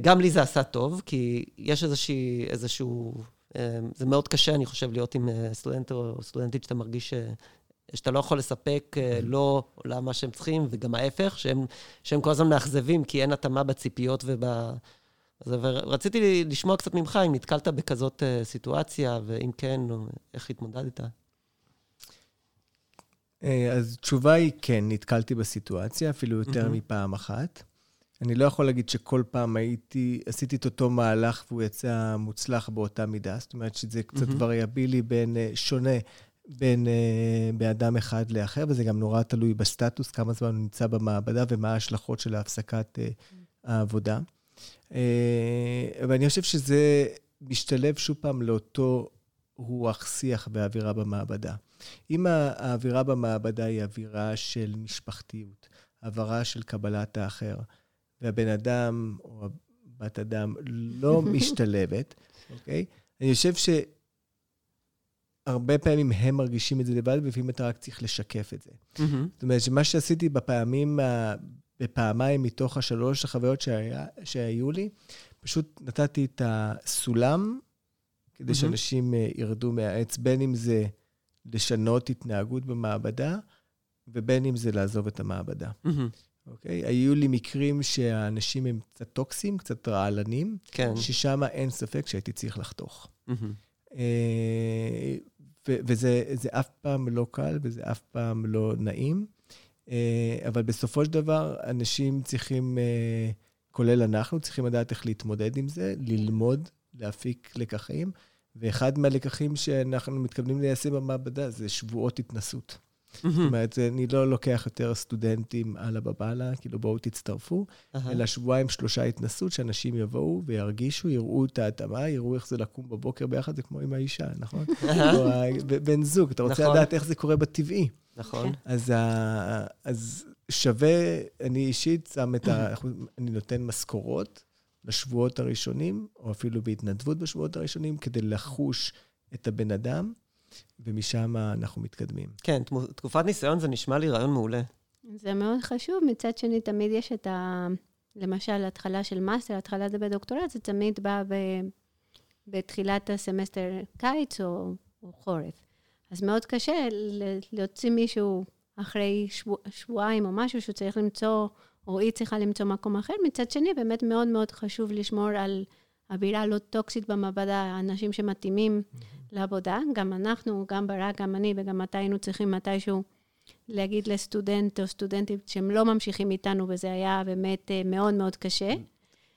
גם לי זה עשה טוב, כי יש איזושהי, איזשהו... Uh, זה מאוד קשה, אני חושב, להיות עם uh, סטודנט או סטודנטית שאתה מרגיש ש... שאתה לא יכול לספק uh, לא למה שהם צריכים, וגם ההפך, שהם, שהם כל הזמן מאכזבים, כי אין התאמה בציפיות וב... ורציתי לשמוע קצת ממך, אם נתקלת בכזאת סיטואציה, ואם כן, איך התמודדת. אה, אז תשובה היא כן, נתקלתי בסיטואציה, אפילו יותר mm-hmm. מפעם אחת. אני לא יכול להגיד שכל פעם הייתי, עשיתי את אותו מהלך והוא יצא מוצלח באותה מידה. זאת אומרת שזה קצת mm-hmm. וריאבילי בין uh, שונה בין, אה, באדם אחד לאחר, וזה גם נורא תלוי בסטטוס, כמה זמן הוא נמצא במעבדה ומה ההשלכות של הפסקת אה, העבודה. אה, ואני חושב שזה משתלב שוב פעם לאותו רוח שיח ואווירה במעבדה. אם האווירה במעבדה היא אווירה של משפחתיות, אווירה של קבלת האחר, והבן אדם או בת אדם לא משתלבת, אוקיי? אני חושב שהרבה פעמים הם מרגישים את זה לבד, ולפעמים אתה רק צריך לשקף את זה. זאת אומרת, שמה שעשיתי בפעמים, בפעמיים מתוך השלוש החוויות שהיה, שהיו לי, פשוט נתתי את הסולם כדי שאנשים אה, ירדו מהעץ, בין אם זה לשנות התנהגות במעבדה, ובין אם זה לעזוב את המעבדה. אוקיי? Okay? היו לי מקרים שהאנשים הם קצת טוקסיים, קצת רעלנים, כן. ששם אין ספק שהייתי צריך לחתוך. Mm-hmm. וזה אף פעם לא קל וזה אף פעם לא נעים, אה, אבל בסופו של דבר, אנשים צריכים, אה, כולל אנחנו, צריכים לדעת איך להתמודד עם זה, ללמוד, להפיק לקחים, ואחד מהלקחים שאנחנו מתכוונים ליישם במעבדה זה שבועות התנסות. זאת אומרת, אני לא לוקח יותר סטודנטים על הבבלה, כאילו בואו תצטרפו, אלא שבועיים, שלושה התנסות, שאנשים יבואו וירגישו, יראו את ההתאמה, יראו איך זה לקום בבוקר ביחד, זה כמו עם האישה, נכון? או בן זוג, אתה רוצה נכון. לדעת איך זה קורה בטבעי. נכון. אז שווה, אני אישית שם את ה... אני נותן משכורות לשבועות הראשונים, או אפילו בהתנדבות בשבועות הראשונים, כדי לחוש את הבן אדם. ומשם אנחנו מתקדמים. כן, תקופת ניסיון זה נשמע לי רעיון מעולה. זה מאוד חשוב. מצד שני, תמיד יש את ה... למשל, התחלה של מאסטר, התחלה זה בדוקטורט, זה תמיד בא ב... בתחילת הסמסטר קיץ או, או חורף. אז מאוד קשה להוציא מישהו אחרי שבוע, שבועיים או משהו שהוא צריך למצוא, או היא צריכה למצוא מקום אחר. מצד שני, באמת מאוד מאוד חשוב לשמור על אווירה לא טוקסית במעבדה, אנשים שמתאימים mm-hmm. לעבודה. גם אנחנו, גם ברק, גם אני וגם אתה היינו צריכים מתישהו להגיד לסטודנט או סטודנטית שהם לא ממשיכים איתנו, וזה היה באמת אה, מאוד מאוד קשה.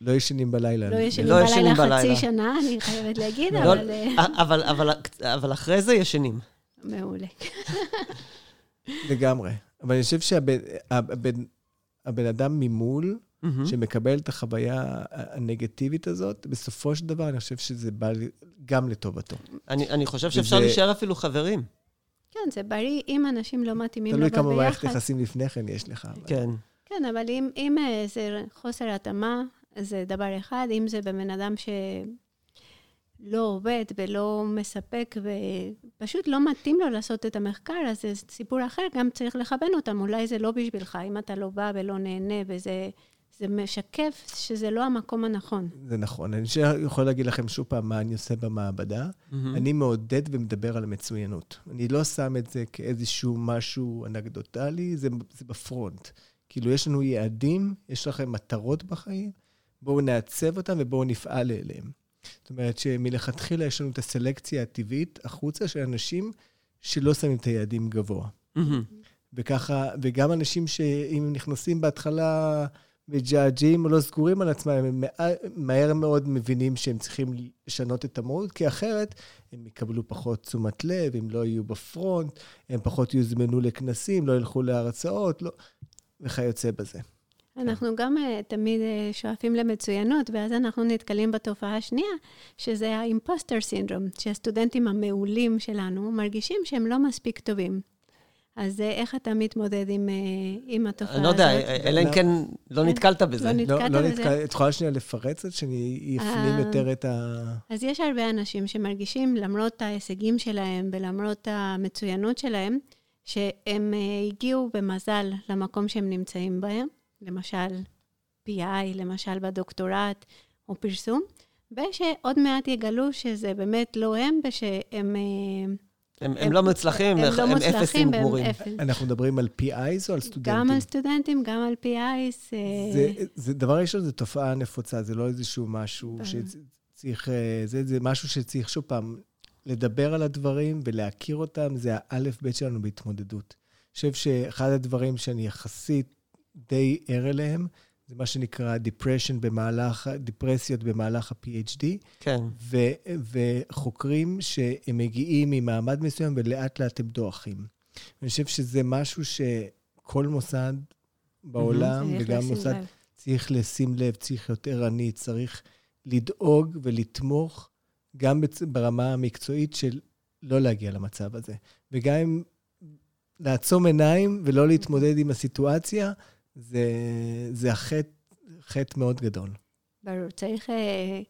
לא ישנים בלילה. לא ישנים לא בלילה חצי שנה, אני חייבת להגיד, לא, אבל... אה, אבל, אבל, אבל אחרי זה ישנים. מעולה. לגמרי. אבל אני חושב שהבן אדם ממול, mm-hmm. שמקבל את החוויה הנגטיבית הזאת, בסופו של דבר אני חושב שזה בא גם לטובתו. אני, אני חושב שאפשר וזה... להישאר אפילו חברים. כן, זה בריא אם אנשים לא מתאימים לבוא ביחד. תלוי כמה מערכת יחסים לפני כן יש לך. אבל... כן. כן, אבל אם, אם אה, זה חוסר התאמה, זה דבר אחד. אם זה בבן אדם שלא עובד ולא מספק ופשוט לא מתאים לו לעשות את המחקר, אז זה סיפור אחר, גם צריך לכוון אותם. אולי זה לא בשבילך, אם אתה לא בא ולא נהנה וזה... זה משקף שזה לא המקום הנכון. זה נכון. אני יכול להגיד לכם שוב פעם מה אני עושה במעבדה. Mm-hmm. אני מעודד ומדבר על מצוינות. אני לא שם את זה כאיזשהו משהו אנקדוטלי, זה, זה בפרונט. כאילו, יש לנו יעדים, יש לכם מטרות בחיים, בואו נעצב אותם ובואו נפעל אליהם. זאת אומרת שמלכתחילה יש לנו את הסלקציה הטבעית החוצה של אנשים שלא שמים את היעדים גבוה. Mm-hmm. וככה, וגם אנשים שאם הם נכנסים בהתחלה... מג'עג'עים או לא סגורים על עצמם, הם מהר מאוד מבינים שהם צריכים לשנות את המהות, כי אחרת הם יקבלו פחות תשומת לב, הם לא יהיו בפרונט, הם פחות יוזמנו לכנסים, לא ילכו להרצאות, לא, וכיוצא בזה. אנחנו גם uh, תמיד uh, שואפים למצוינות, ואז אנחנו נתקלים בתופעה השנייה, שזה האימפוסטר סינדרום, שהסטודנטים המעולים שלנו מרגישים שהם לא מספיק טובים. אז אה, איך אתה מתמודד עם, אה, עם התופעה הזאת? אני לא יודע, אלא אם כן לא כן. נתקלת בזה. לא נתקלת לא, לא בזה. את יכולה שנייה לפרץ את שאני אפנים אה, יותר את ה... אז יש הרבה אנשים שמרגישים, למרות ההישגים שלהם ולמרות המצוינות שלהם, שהם הגיעו במזל למקום שהם נמצאים בהם, למשל PI, למשל בדוקטורט או פרסום, ושעוד מעט יגלו שזה באמת לא הם, ושהם... הם, הם, הם לא מוצלחים, הם, הם, לא הם אפסים גמורים. אנחנו מדברים על PIs או על סטודנטים? גם על סטודנטים, גם על PIs. אה, זה, זה דבר ראשון, זו תופעה נפוצה, זה לא איזשהו משהו שצריך, אה, זה, זה משהו שצריך, שוב פעם, לדבר על הדברים ולהכיר אותם, זה האלף-בית שלנו בהתמודדות. אני חושב שאחד הדברים שאני יחסית די ער אליהם, זה מה שנקרא depression במהלך, דיפרסיות במהלך ה-PhD. כן. ו, וחוקרים שהם מגיעים ממעמד מסוים ולאט לאט הם דועכים. אני חושב שזה משהו שכל מוסד בעולם, וגם מוסד, לב. צריך לשים לב, צריך להיות ערני, צריך לדאוג ולתמוך גם ברמה המקצועית של לא להגיע למצב הזה. וגם אם לעצום עיניים ולא להתמודד עם הסיטואציה, זה, זה החטא, חטא מאוד גדול. ברור, צריך אה,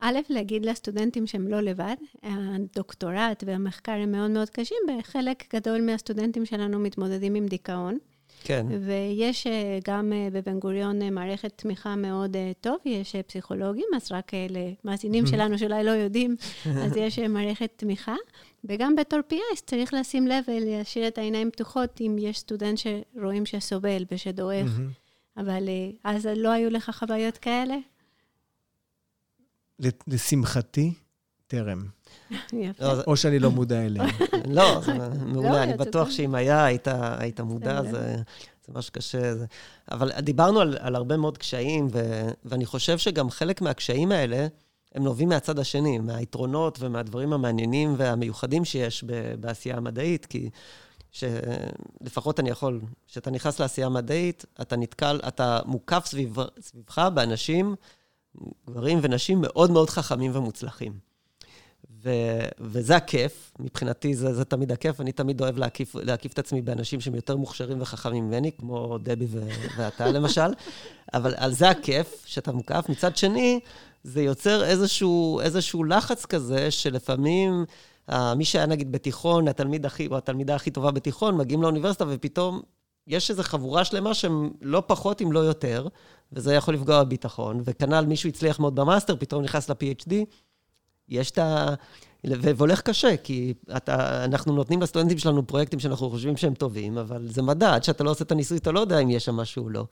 א', להגיד לסטודנטים שהם לא לבד. הדוקטורט והמחקר הם מאוד מאוד קשים, וחלק גדול מהסטודנטים שלנו מתמודדים עם דיכאון. כן. ויש אה, גם אה, בבן גוריון מערכת תמיכה מאוד טוב, יש פסיכולוגים, אז רק למאזינים שלנו שאולי לא יודעים, אז יש מערכת תמיכה. וגם בתור PIS צריך לשים לב ולהשאיר את העיניים פתוחות אם יש סטודנט שרואים שסובל ושדועך. אבל אז לא היו לך חוויות כאלה? לשמחתי, טרם. לא, או שאני לא מודע אליהם. לא, זה מעולה, לא, אני בטוח שאם היה, היית מודע, זה ממש קשה. אבל דיברנו על הרבה מאוד קשיים, ואני חושב שגם חלק מהקשיים האלה, הם נובעים מהצד השני, מהיתרונות ומהדברים המעניינים והמיוחדים שיש בעשייה המדעית, כי שלפחות אני יכול, כשאתה נכנס לעשייה המדעית, אתה נתקל, אתה מוקף סביב, סביבך באנשים, גברים ונשים מאוד מאוד חכמים ומוצלחים. וזה הכיף, מבחינתי זה, זה תמיד הכיף, אני תמיד אוהב להקיף, להקיף את עצמי באנשים שהם יותר מוכשרים וחכמים ממני, כמו דבי ו, ואתה למשל, אבל על זה הכיף, שאתה מוקף. מצד שני, זה יוצר איזשהו, איזשהו לחץ כזה, שלפעמים uh, מי שהיה נגיד בתיכון, התלמיד הכי, או התלמידה הכי טובה בתיכון, מגיעים לאוניברסיטה ופתאום יש איזו חבורה שלמה שהם לא פחות אם לא יותר, וזה יכול לפגוע בביטחון, וכנ"ל מישהו הצליח מאוד במאסטר, פתאום נכנס ל-PhD, יש את ה... והולך קשה, כי אתה, אנחנו נותנים לסטודנטים שלנו פרויקטים שאנחנו חושבים שהם טובים, אבל זה מדע, עד שאתה לא עושה את הניסוי, אתה לא יודע אם יש שם משהו או לא.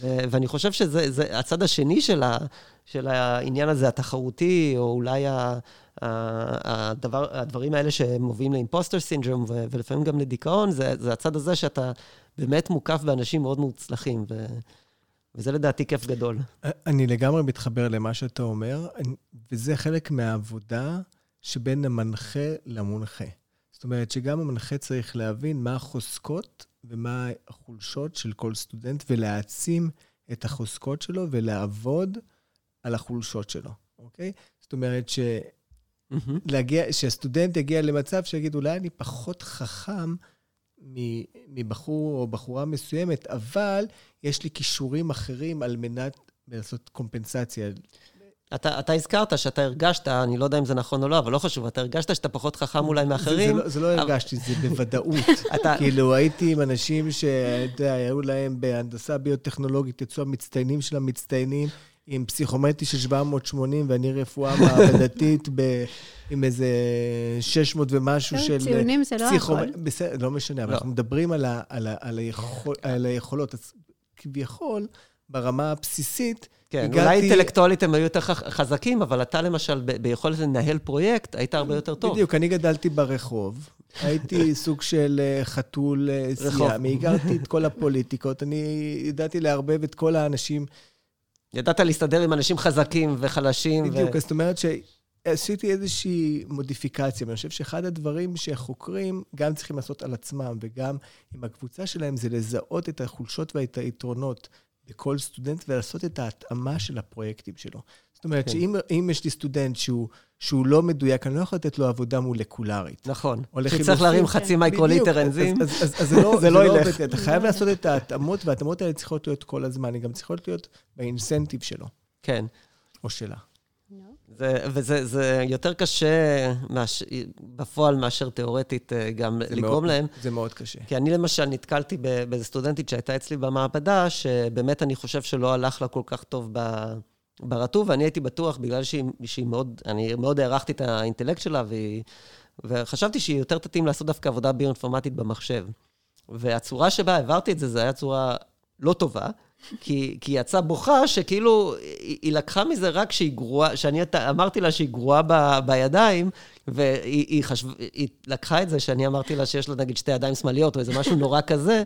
ו- ואני חושב שזה זה, הצד השני של, ה, של העניין הזה, התחרותי, או אולי ה, ה, הדבר, הדברים האלה שמובילים לאימפוסטר סינדרום, ו- ולפעמים גם לדיכאון, זה, זה הצד הזה שאתה באמת מוקף באנשים מאוד מוצלחים. ו- וזה לדעתי כיף גדול. אני לגמרי מתחבר למה שאתה אומר, וזה חלק מהעבודה שבין המנחה למונחה. זאת אומרת שגם המנחה צריך להבין מה החוזקות ומה החולשות של כל סטודנט, ולהעצים את החוזקות שלו ולעבוד על החולשות שלו, אוקיי? זאת אומרת ש... להגיע, שהסטודנט יגיע למצב שיגיד, אולי אני פחות חכם מבחור או בחורה מסוימת, אבל יש לי כישורים אחרים על מנת לעשות קומפנסציה. אתה, אתה הזכרת שאתה הרגשת, אני לא יודע אם זה נכון או לא, אבל לא חשוב, אתה הרגשת שאתה פחות חכם אולי מאחרים. זה, זה, לא, זה לא הרגשתי, זה בוודאות. אתה... כאילו, הייתי עם אנשים שאתה יודע, היו להם בהנדסה ביוטכנולוגית, יצאו המצטיינים של המצטיינים, עם פסיכומטרי של 780 ואני רפואה מעבדתית ב... עם איזה 600 ומשהו של... ציונים זה לא הכל. בסדר, לא משנה, אבל לא. אנחנו מדברים על, היכולות. אז כביכול, ברמה הבסיסית, כן, הגעתי... אולי אינטלקטואלית הם היו יותר חזקים, אבל אתה למשל, ב- ביכולת לנהל פרויקט, היית הרבה יותר טוב. בדיוק, אני גדלתי ברחוב. הייתי סוג של אה, חתול אה, סיאמי, הכרתי את כל הפוליטיקות, אני ידעתי לערבב את כל האנשים ידעת להסתדר עם אנשים חזקים וחלשים. בדיוק, ו... זאת אומרת שעשיתי איזושהי מודיפיקציה, ואני חושב שאחד הדברים שחוקרים גם צריכים לעשות על עצמם, וגם עם הקבוצה שלהם, זה לזהות את החולשות ואת היתרונות בכל סטודנט ולעשות את ההתאמה של הפרויקטים שלו. אומרת, כן. שאם יש לי סטודנט שהוא, שהוא לא מדויק, אני לא יכול לתת לו עבודה מולקולרית. נכון. שצריך להרים חצי מייקרוליטר אנזים. אז, אז, אז, אז זה לא, זה לא ילך. אתה חייב לעשות את ההתאמות, וההתאמות האלה צריכות להיות כל הזמן, הן גם צריכות להיות באינסנטיב שלו. כן. או שלה. זה, וזה זה יותר קשה מש, בפועל מאשר תיאורטית אה, גם לגרום מאוד, להם. זה מאוד קשה. כי אני למשל נתקלתי באיזו סטודנטית שהייתה אצלי במעבדה, שבאמת אני חושב שלא הלך לה כל כך טוב ב... ברטוב, ואני הייתי בטוח, בגלל שהיא, שהיא מאוד, אני מאוד הערכתי את האינטלקט שלה, והיא, וחשבתי שהיא יותר תתאים לעשות דווקא עבודה ביואינפורמטית במחשב. והצורה שבה העברתי את זה, זו הייתה צורה לא טובה, כי, כי יצאה בוכה, שכאילו, היא, היא לקחה מזה רק שהיא גרועה, שאני אמרתי לה שהיא גרועה ב, בידיים, והיא היא חשב, היא לקחה את זה שאני אמרתי לה שיש לה נגיד שתי ידיים שמאליות, או איזה משהו נורא כזה,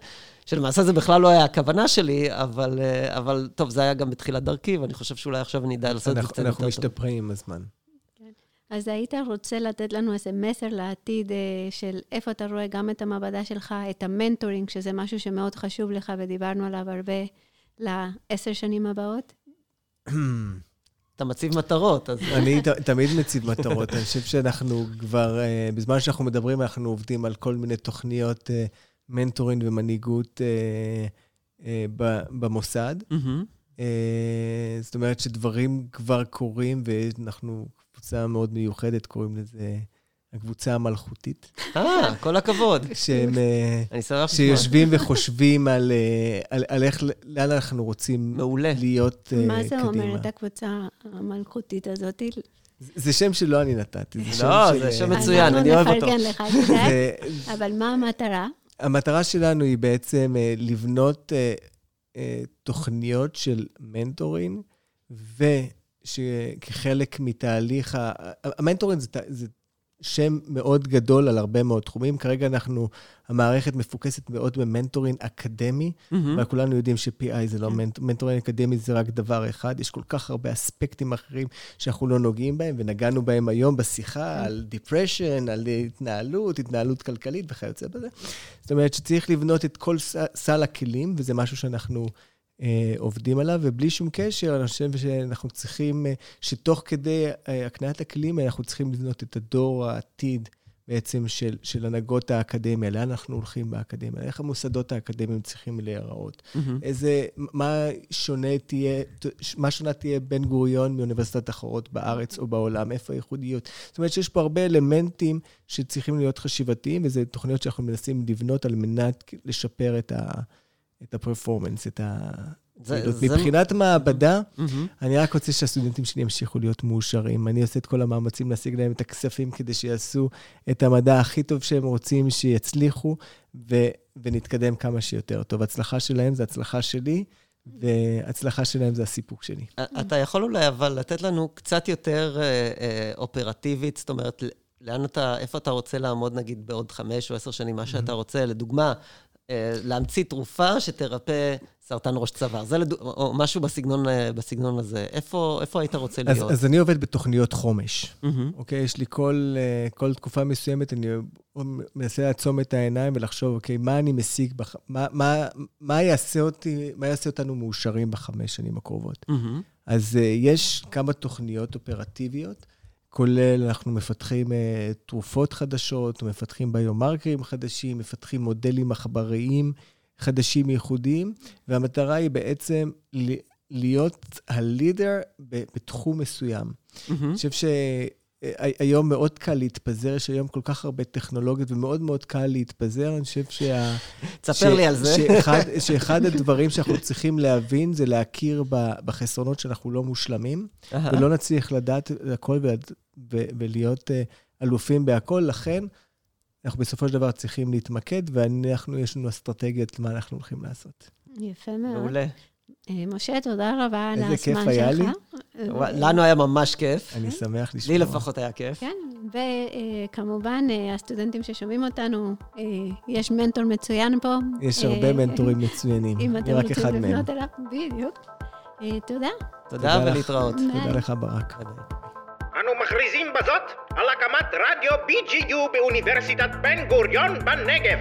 שלמעשה זה בכלל לא היה הכוונה שלי, אבל, אבל טוב, זה היה גם בתחילת דרכי, ואני חושב שאולי עכשיו אני אדע לעשות את זה קצת יותר טוב. אנחנו משתפרים עם הזמן. אז היית רוצה לתת לנו איזה מסר לעתיד אה, של איפה אתה רואה גם את המעבדה שלך, את המנטורינג, שזה משהו שמאוד חשוב לך ודיברנו עליו הרבה לעשר שנים הבאות? אתה מציב מטרות, אז... אני תמיד מציב מטרות. אני חושב שאנחנו כבר, אה, בזמן שאנחנו מדברים, אנחנו עובדים על כל מיני תוכניות אה, מנטורינג ומנהיגות במוסד. זאת אומרת שדברים כבר קורים, ואנחנו קבוצה מאוד מיוחדת, קוראים לזה הקבוצה המלכותית. אה, כל הכבוד. שהם... אה, אני שמח לשמוע. שיושבים וחושבים על, אה, על, על איך, לאן אנחנו רוצים מעולה. להיות קדימה. מה זה אומר, את הקבוצה המלכותית הזאת? זה שם שלא אני נתתי. זה לא, זה שם מצוין, אני אוהב אותו. אני נפרגן לך, אבל מה המטרה? המטרה שלנו היא בעצם לבנות תוכניות של mentoring, ו... שכחלק מתהליך, ה mentoring זה, זה שם מאוד גדול על הרבה מאוד תחומים. כרגע אנחנו, המערכת מפוקסת מאוד ב mentoring אקדמי, mm-hmm. וכולנו יודעים ש-PI זה לא כן. מנט, mentoring אקדמי, זה רק דבר אחד. יש כל כך הרבה אספקטים אחרים שאנחנו לא נוגעים בהם, ונגענו בהם היום בשיחה כן. על depression, על התנהלות, התנהלות כלכלית וכיוצא בזה. זאת אומרת שצריך לבנות את כל סל הכלים, וזה משהו שאנחנו... אה, עובדים עליו, ובלי שום קשר, אני חושב שאנחנו צריכים, אה, שתוך כדי אה, הקניית הכלים אנחנו צריכים לבנות את הדור העתיד בעצם של, של הנהגות האקדמיה, לאן אנחנו הולכים באקדמיה, איך המוסדות האקדמיים צריכים להיראות, mm-hmm. איזה, מה שונה תהיה, מה שונה תהיה בן גוריון מאוניברסיטת אחרות בארץ או בעולם, איפה הייחודיות. זאת אומרת שיש פה הרבה אלמנטים שצריכים להיות חשיבתיים, וזה תוכניות שאנחנו מנסים לבנות על מנת לשפר את ה... את הפרפורמנס, את ה... זה, זה... מבחינת מעבדה, mm-hmm. אני רק רוצה שהסטודנטים שלי ימשיכו להיות מאושרים. אני עושה את כל המאמצים להשיג להם את הכספים כדי שיעשו את המדע הכי טוב שהם רוצים, שיצליחו, ו... ונתקדם כמה שיותר טוב. הצלחה שלהם זה הצלחה שלי, והצלחה שלהם זה הסיפוק שלי. אתה יכול אולי אבל לתת לנו קצת יותר אה, אה, אופרטיבית, זאת אומרת, לאן אתה, איפה אתה רוצה לעמוד, נגיד, בעוד חמש או עשר שנים, מה שאתה רוצה. לדוגמה, להמציא תרופה שתרפא סרטן ראש צוואר. זה לד... או משהו בסגנון, אה, בסגנון הזה. איפה, איפה היית רוצה להיות? אז, אז אני עובד בתוכניות חומש, mm-hmm. אוקיי? יש לי כל, אה, כל תקופה מסוימת, אני מנסה לעצום את העיניים ולחשוב, אוקיי, מה אני משיג, בח... מה, מה, מה, יעשה אותי, מה יעשה אותנו מאושרים בחמש שנים הקרובות? Mm-hmm. אז יש כמה תוכניות אופרטיביות. כולל אנחנו מפתחים uh, תרופות חדשות, מפתחים ביומרקרים חדשים, מפתחים מודלים עכבריים חדשים ייחודיים, והמטרה היא בעצם להיות הלידר בתחום מסוים. Mm-hmm. אני חושב ש... היום מאוד קל להתפזר, יש היום כל כך הרבה טכנולוגיות, ומאוד מאוד קל להתפזר. אני חושב שה... תספר ש... לי על זה. שאחד, שאחד הדברים שאנחנו צריכים להבין זה להכיר בחסרונות שאנחנו לא מושלמים, ולא נצליח לדעת הכל ו... ו... ולהיות uh, אלופים בהכל. לכן, אנחנו בסופו של דבר צריכים להתמקד, ואנחנו, יש לנו אסטרטגיות מה אנחנו הולכים לעשות. יפה מאוד. מעולה. אה, משה, תודה רבה על הזמן שלך. איזה כיף היה לי. לנו היה ממש כיף. אני שמח לשמוע. לי לפחות היה כיף. כן, וכמובן, אה, הסטודנטים ששומעים אותנו, אה, יש מנטור מצוין פה. יש הרבה מנטורים מצוינים. אם אתם רוצים לפנות אליו, בדיוק. תודה. תודה ולהתראות. תודה לך, ברק. אנו מכריזים בזאת על הקמת רדיו BGU באוניברסיטת בן גוריון בנגב.